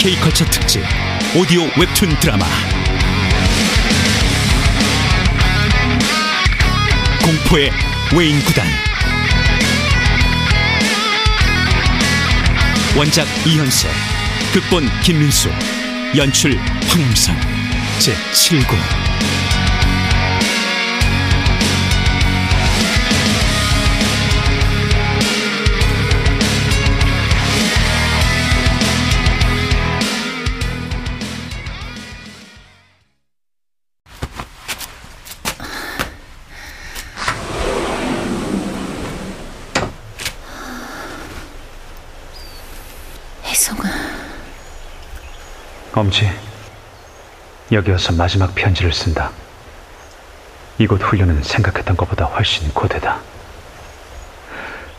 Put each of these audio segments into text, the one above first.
K컬처 특집 오디오 웹툰 드라마. 공포의 외인 구단. 원작 이현세 극본 김민수 연출 황영선 제7구 엄지, 여기 와서 마지막 편지를 쓴다. 이곳 훈련은 생각했던 것보다 훨씬 고되다.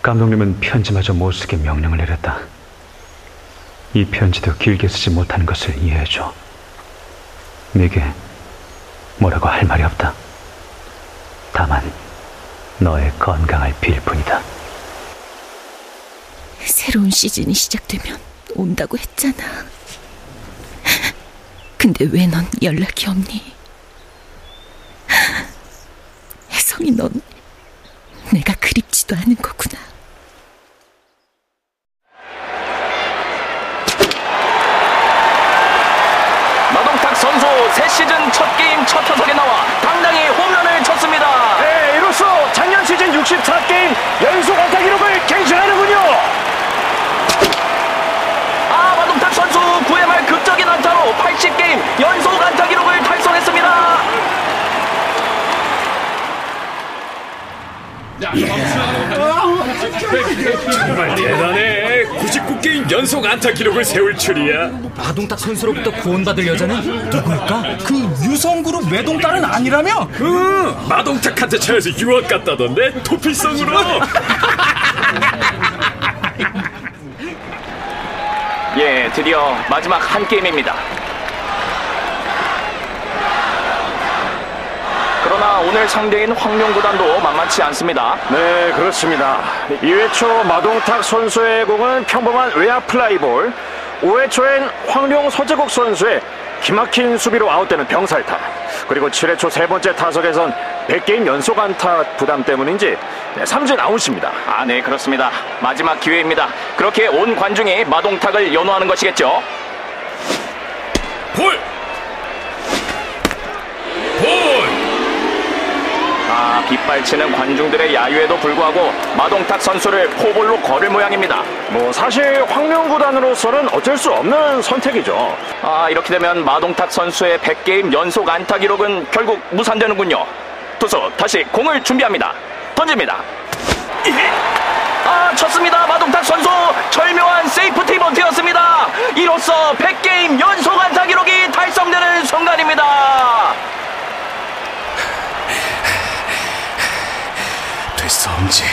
감독님은 편지마저 못 쓰게 명령을 내렸다. 이 편지도 길게 쓰지 못하는 것을 이해해줘. 내게 뭐라고 할 말이 없다. 다만 너의 건강을 빌 뿐이다. 새로운 시즌이 시작되면 온다고 했잖아. 근데 왜 넌 연락이 없니? 혜성이 넌 내가 그립지도 않은 거구나. 선수 새 시즌 첫 게임 첫 타석에 나와 당당히 홈런을 쳤습니다. 네, 이로써 작년 시즌 64게임 연속 안타 기록을 갱신하는군요. 아 마동탁 선수 9회 말 극적인 안타로 80게임 연속 안타 기록을 달성했습니다. 정말 대단해. 99게임 연속 안타 기록을 세울 줄이야. 마동탁 선수로부터 구원받을 여자는 누굴까? 그 유성그룹 외동딸은 아니라며? 응, 마동탁한테 차여서 유학 갔다던데 도피성으로. 예, 드디어 마지막 한 게임입니다. 그러나 오늘 상대인 황룡구단도 만만치 않습니다. 네, 그렇습니다. 2회 초 마동탁 선수의 공은 평범한 외야 플라이볼. 5회 초엔 황룡 서재국 선수의 기막힌 수비로 아웃되는 병살타. 그리고 7회 초 세 번째 타석에선 100게임 연속 안타 부담 때문인지 네, 삼진 아웃입니다. 아, 네, 그렇습니다. 마지막 기회입니다. 그렇게 온 관중이 마동탁을 연호하는 것이겠죠. 볼! 볼! 빗발치는 관중들의 야유에도 불구하고 마동탁 선수를 포볼로 걸을 모양입니다. 뭐 사실 황룡 구단으로서는 어쩔 수 없는 선택이죠. 아, 이렇게 되면 마동탁 선수의 100게임 연속 안타 기록은 결국 무산되는군요. 투수 다시 공을 준비합니다. 던집니다. 아, 쳤습니다. 마동탁 선수 절묘한 세이프티 번트였습니다. 이로써 100게임 연속 안타 기록이 달성되는 순간입니다. 됐어, 엄지.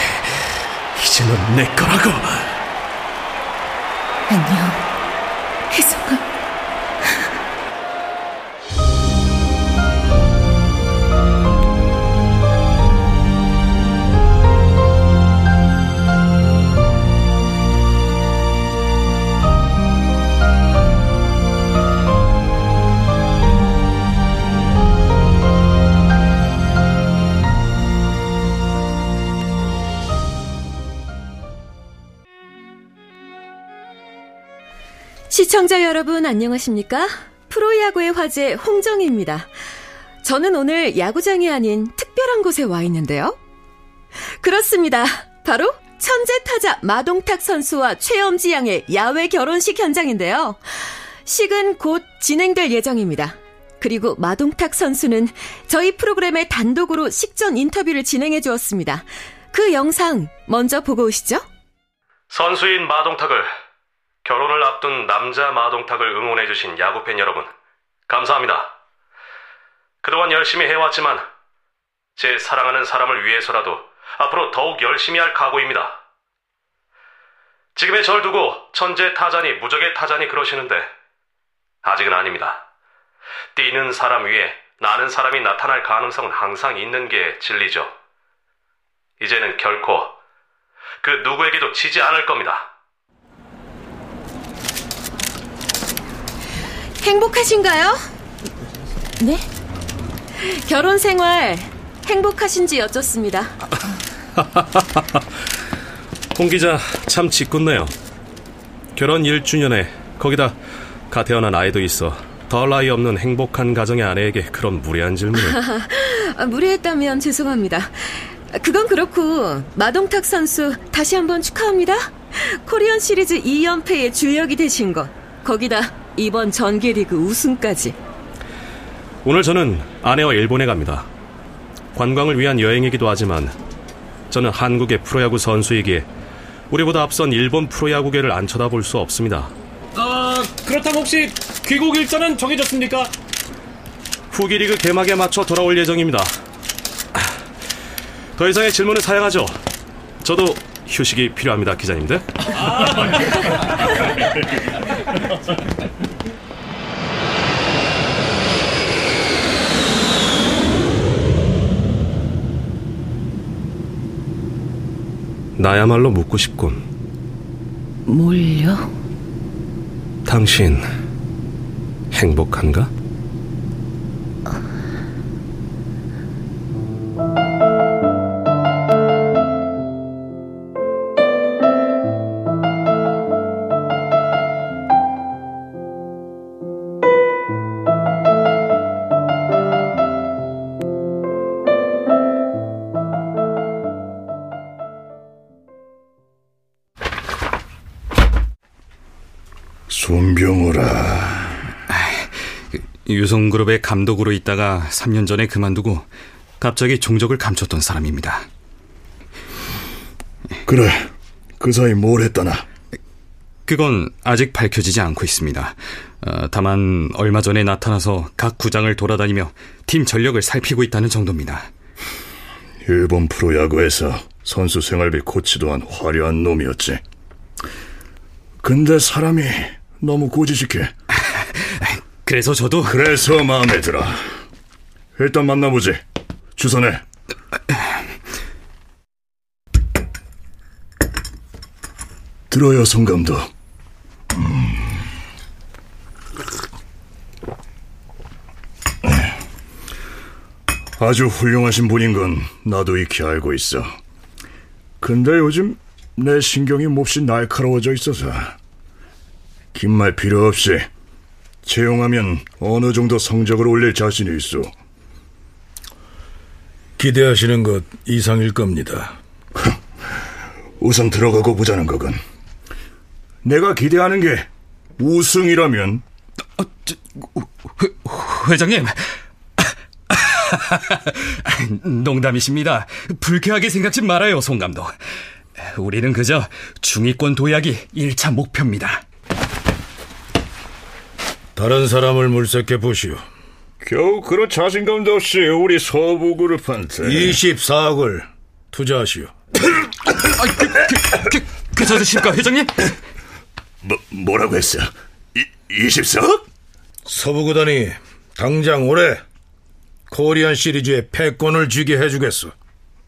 이제는 내 거라고. 안녕, 혜성아. 시청자 여러분 안녕하십니까? 프로야구의 화제 홍정희입니다. 저는 오늘 야구장이 아닌 특별한 곳에 와 있는데요. 그렇습니다. 바로 천재 타자 마동탁 선수와 최엄지 양의 야외 결혼식 현장인데요. 식은 곧 진행될 예정입니다. 그리고 마동탁 선수는 저희 프로그램에 단독으로 식전 인터뷰를 진행해 주었습니다. 그 영상 먼저 보고 오시죠. 선수인 마동탁을 결혼을 앞둔 남자 마동탁을 응원해주신 야구팬 여러분, 감사합니다. 그동안 열심히 해왔지만, 제 사랑하는 사람을 위해서라도 앞으로 더욱 열심히 할 각오입니다. 지금의 절 두고 천재 타자니 무적의 타자니 그러시는데, 아직은 아닙니다. 뛰는 사람 위에 나는 사람이 나타날 가능성은 항상 있는 게 진리죠. 이제는 결코 그 누구에게도 지지 않을 겁니다. 행복하신가요? 네? 결혼 생활 행복하신지 여쭙습니다. 홍 기자 참 짓궂네요. 결혼 1주년에 거기다 가 태어난 아이도 있어 덜 나이 없는 행복한 가정의 아내에게 그런 무례한 질문을 아, 무례했다면 죄송합니다. 그건 그렇고 마동탁 선수 다시 한번 축하합니다. 코리안 시리즈 2연패의 주역이 되신 것. 거기다 이번 전개리그 우승까지. 오늘 저는 아내와 일본에 갑니다. 관광을 위한 여행이기도 하지만 저는 한국의 프로야구 선수이기에 우리보다 앞선 일본 프로야구계를 안 쳐다볼 수 없습니다. 아, 그렇다면 혹시 귀국 일자는 정해졌습니까? 후기 리그 개막에 맞춰 돌아올 예정입니다. 더 이상의 질문을 사양하죠. 저도 휴식이 필요합니다, 기자님들. 나야말로 묻고 싶군. 뭘요? 당신 행복한가? 유성그룹의 감독으로 있다가 3년 전에 그만두고 갑자기 종적을 감췄던 사람입니다. 그래, 그 사이 뭘 했다나? 그건 아직 밝혀지지 않고 있습니다. 어, 다만 얼마 전에 나타나서 각 구장을 돌아다니며 팀 전력을 살피고 있다는 정도입니다. 일본 프로야구에서 선수 생활비 코치도 한 화려한 놈이었지. 근데 사람이 너무 고지식해. 그래서 저도 그래서 마음에 들어. 일단 만나보지. 주선해. 들어요, 송 감독. 음. 아주 훌륭하신 분인 건 나도 익히 알고 있어. 근데 요즘 내 신경이 몹시 날카로워져 있어서 긴 말 필요 없이 채용하면 어느 정도 성적을 올릴 자신이 있어. 기대하시는 것 이상일 겁니다. 우선 들어가고 보자는 거군. 내가 기대하는 게 우승이라면 회장님 농담이십니다. 불쾌하게 생각지 말아요, 송 감독. 우리는 그저 중위권 도약이 1차 목표입니다. 다른 사람을 물색해 보시오. 겨우 그런 자신감도 없이 우리 서부 그룹한테 24억을 투자하시오. 그, 괜찮으십니까, 회장님? 뭐, 뭐라고 했어? 이, 24억? 서부 구단이 당장 올해 코리안 시리즈의 패권을 쥐게 해주겠어.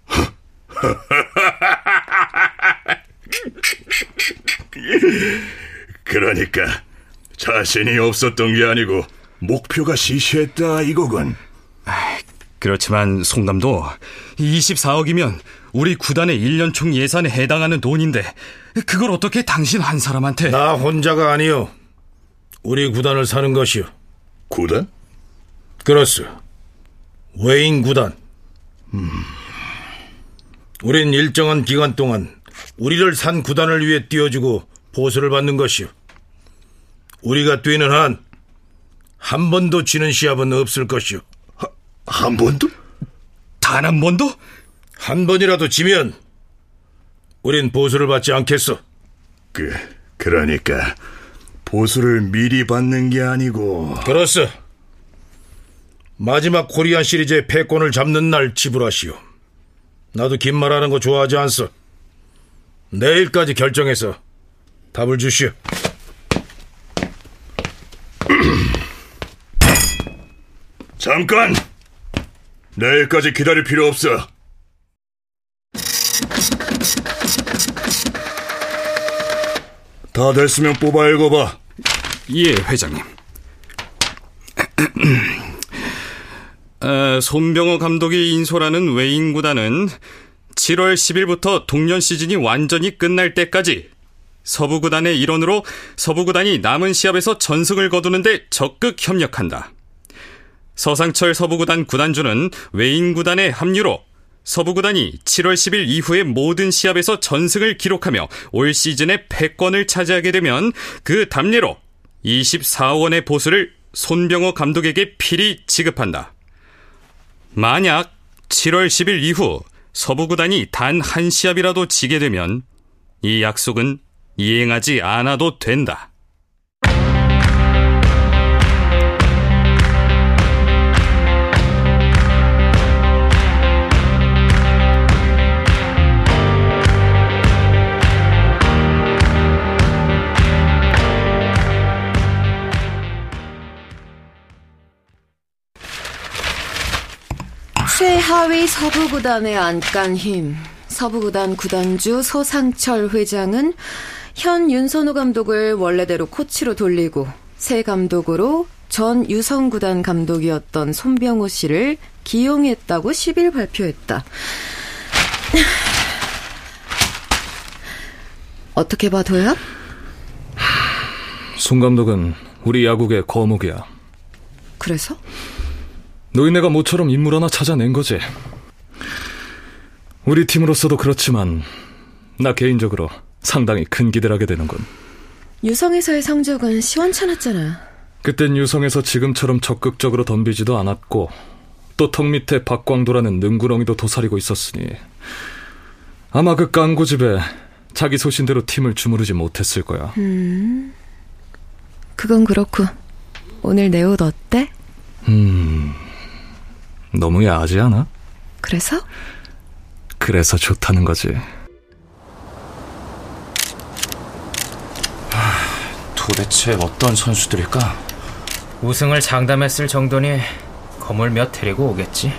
그러니까 자신이 없었던 게 아니고 목표가 시시했다 이거군. 그렇지만 송 감독 24억이면 우리 구단의 1년 총 예산에 해당하는 돈인데 그걸 어떻게 당신 한 사람한테 나 혼자가 아니요. 우리 구단을 사는 것이요. 구단? 그렇소. 외인 구단. 음. 우린 일정한 기간 동안 우리를 산 구단을 위해 뛰어주고 보수를 받는 것이요. 우리가 뛰는 한, 한 번도 지는 시합은 없을 것이요. 하, 한 번도? 단 한 번도? 한 번이라도 지면, 우린 보수를 받지 않겠어. 그, 그러니까, 보수를 미리 받는 게 아니고. 그렇소. 마지막 코리안 시리즈의 패권을 잡는 날 지불하시오. 나도 긴 말하는 거 좋아하지 않소. 내일까지 결정해서 답을 주시오. 잠깐! 내일까지 기다릴 필요 없어. 다 됐으면 뽑아 읽어봐. 예, 회장님. 어, 손병호 감독이 인솔하는 외인 구단은 7월 10일부터 동년 시즌이 완전히 끝날 때까지 서부 구단의 일원으로 서부 구단이 남은 시합에서 전승을 거두는데 적극 협력한다. 서상철 서부 구단 구단주는 외인 구단의 합류로 서부 구단이 7월 10일 이후의 모든 시합에서 전승을 기록하며 올 시즌의 패권을 차지하게 되면 그 답례로 24억 원의 보수를 손병호 감독에게 필히 지급한다. 만약 7월 10일 이후 서부 구단이 단 한 시합이라도 지게 되면 이 약속은 이행하지 않아도 된다. 하위 서부구단의 안간 힘. 서부구단 구단주 서상철 회장은 현 윤선호 감독을 원래대로 코치로 돌리고 새 감독으로 전 유성구단 감독이었던 손병호 씨를 기용했다고 10일 발표했다. 어떻게 봐, 도야? 손 감독은 우리 야구의 거목이야. 그래서? 노인네가 모처럼 인물 하나 찾아낸 거지. 우리 팀으로서도 그렇지만 나 개인적으로 상당히 큰 기대를 하게 되는군. 유성에서의 성적은 시원찮았잖아. 그땐 유성에서 지금처럼 적극적으로 덤비지도 않았고 또 턱 밑에 박광도라는 능구렁이도 도사리고 있었으니 아마 그 깡고집에 자기 소신대로 팀을 주무르지 못했을 거야. 음, 그건 그렇고 오늘 내 옷 어때? 음, 너무 야하지 않아? 그래서? 그래서 좋다는 거지. 도대체 어떤 선수들일까? 우승을 장담했을 정도니 건물 몇 데리고 오겠지.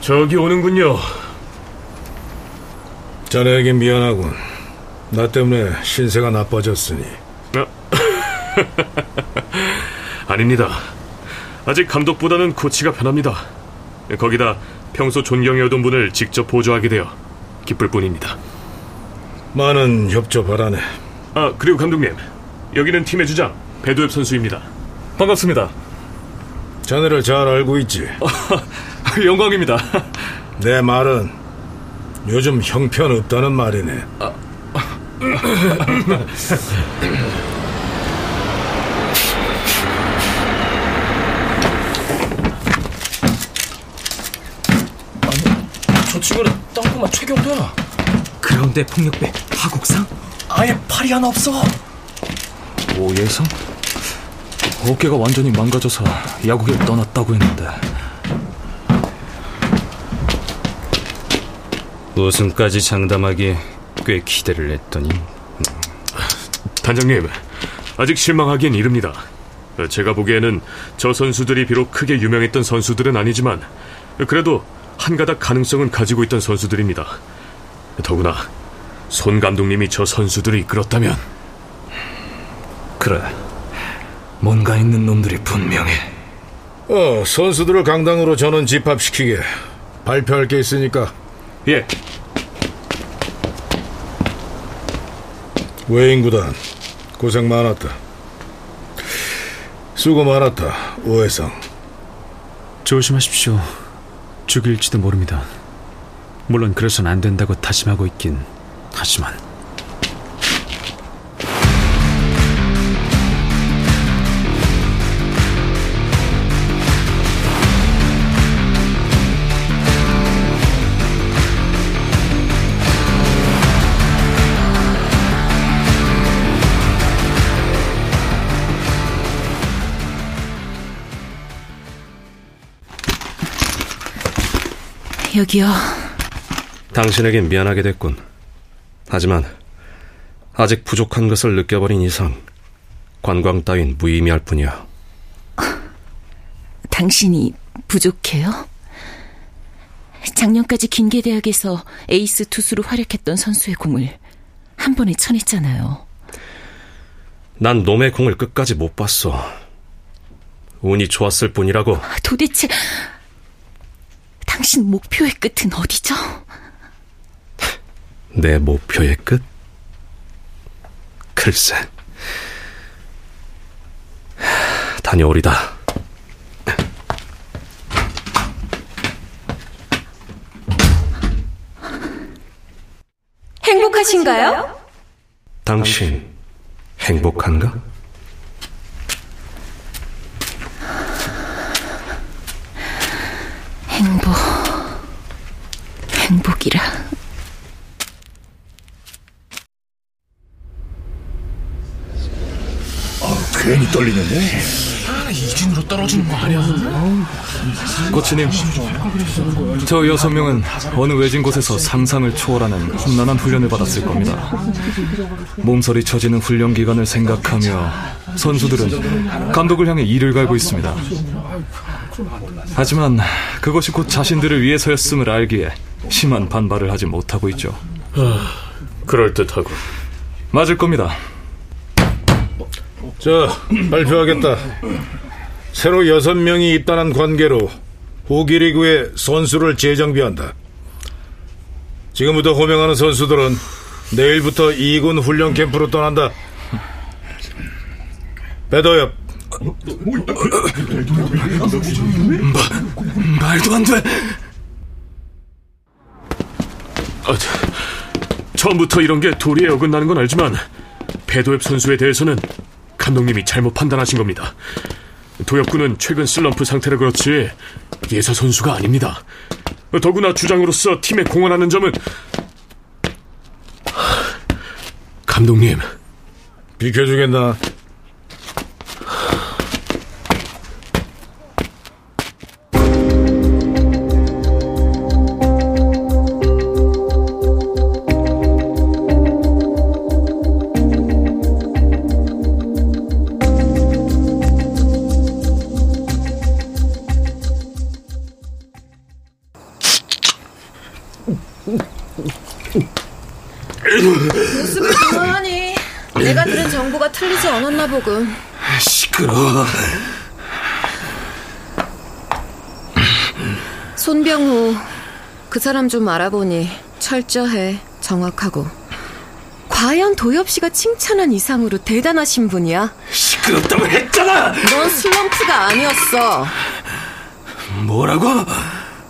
저기 오는군요. 자네에게 미안하군. 나 때문에 신세가 나빠졌으니. 아닙니다. 아직 감독보다는 코치가 편합니다. 거기다 평소 존경해오던 분을 직접 보조하게 되어 기쁠 뿐입니다. 많은 협조 바라네. 아, 그리고 감독님. 여기는 팀의 주장 배도엽 선수입니다. 반갑습니다. 자네를 잘 알고 있지. 영광입니다. 내 말은 요즘 형편없다는 말이네. 저 친구는 땅콩맛 최경도야. 그런데 폭력배 하국상? 아예 팔이 하나 없어. 오예성? 어깨가 완전히 망가져서 야구를 떠났다고 했는데 우승까지 장담하기에 꽤 기대를 했더니 단장님, 아직 실망하기엔 이릅니다. 제가 보기에는 저 선수들이 비록 크게 유명했던 선수들은 아니지만 그래도 한 가닥 가능성은 가지고 있던 선수들입니다. 더구나 손 감독님이 저 선수들을 이끌었다면 그래 뭔가 있는 놈들이 분명해 어, 선수들을 강당으로 전원 집합시키게. 발표할 게 있으니까. 예. 외인 구단 고생 많았다. 수고 많았다. 오해성. 조심하십시오. 죽일지도 모릅니다. 물론 그래서는 안 된다고 다짐하고 있긴 하지만 여기요. 당신에겐 미안하게 됐군. 하지만 아직 부족한 것을 느껴버린 이상 관광 따윈 무의미할 뿐이야. 당신이 부족해요? 작년까지 긴계 대학에서 에이스 투수로 활약했던 선수의 공을 한 번에 쳐냈잖아요. 난 놈의 공을 끝까지 못 봤어. 운이 좋았을 뿐이라고. 도대체 당신 목표의 끝은 어디죠? 내 목표의 끝? 글쎄. 다녀오리다. 행복하신가요? 당신 행복한가? 행복, 행복이라. 괜히 떨리는데. 이진으로 떨어지는 거 아니야? 코치님, 저 여섯 명은 어느 외진 곳에서 상상을 초월하는 험난한 훈련을 받았을 겁니다. 몸서리 쳐지는 훈련 기간을 생각하며 선수들은 감독을 향해 이를 갈고 있습니다. 하지만 그것이 곧 자신들을 위해서였음을 알기에 심한 반발을 하지 못하고 있죠. 그럴듯하고. 맞을 겁니다. 자, 발표하겠다. 새로 여섯 명이 입단한 관계로 호기리그에 선수를 재정비한다. 지금부터 호명하는 선수들은 내일부터 2군 훈련 캠프로 떠난다. 배도엽. 말도 안 돼! 아, 처음부터 이런 게 도리에 어긋나는 건 알지만 배도엽 선수에 대해서는 감독님이 잘못 판단하신 겁니다. 도엽군은 최근 슬럼프 상태라 그렇지 예사 선수가 아닙니다. 더구나 주장으로서 팀에 공헌하는 점은 감독님 비켜주겠나? 않았나 보군. 시끄러워. 손병우 그 사람 좀 알아보니 철저해 정확하고 과연 도엽 씨가 칭찬한 이상으로 대단하신 분이야. 시끄럽다고 했잖아. 넌 슬럼프가 아니었어. 뭐라고?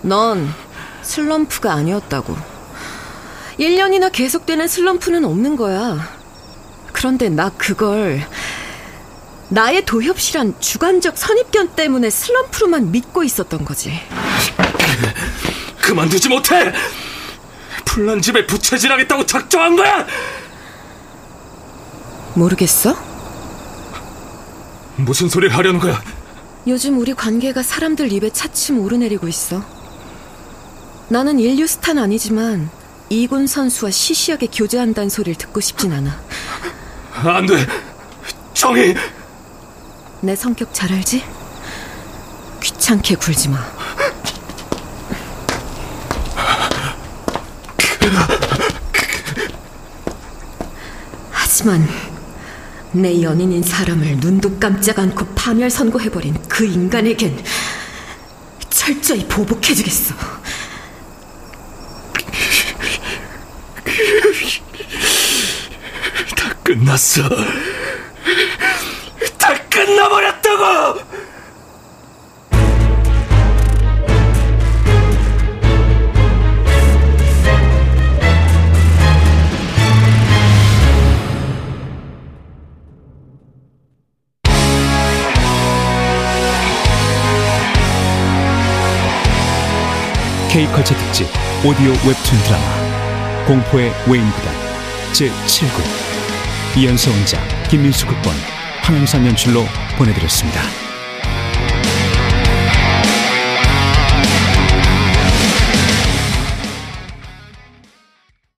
넌 슬럼프가 아니었다고. 1년이나 계속되는 슬럼프는 없는 거야. 그런데 나 그걸 나의 도협실한 주관적 선입견 때문에 슬럼프로만 믿고 있었던 거지. 그만두지 못해. 풀난 집에 부채질하겠다고 작정한 거야. 모르겠어? 무슨 소리를 하려는 거야? 요즘 우리 관계가 사람들 입에 차츰 오르내리고 있어. 나는 인류 스타는 아니지만 이군 선수와 시시하게 교제한다는 소리를 듣고 싶진 않아. 안 돼. 정희. 내 성격 잘 알지? 귀찮게 굴지 마. 하지만 내 연인인 사람을 눈도 깜짝 않고 파멸 선고해버린 그 인간에겐 철저히 보복해주겠어. 끝났어. 다 끝나버렸다고! K컬처 특집 오디오 웹툰 드라마 공포의 외인구단 제7구 이연서 원작 김민수 극본 황영선 연출로 보내드렸습니다.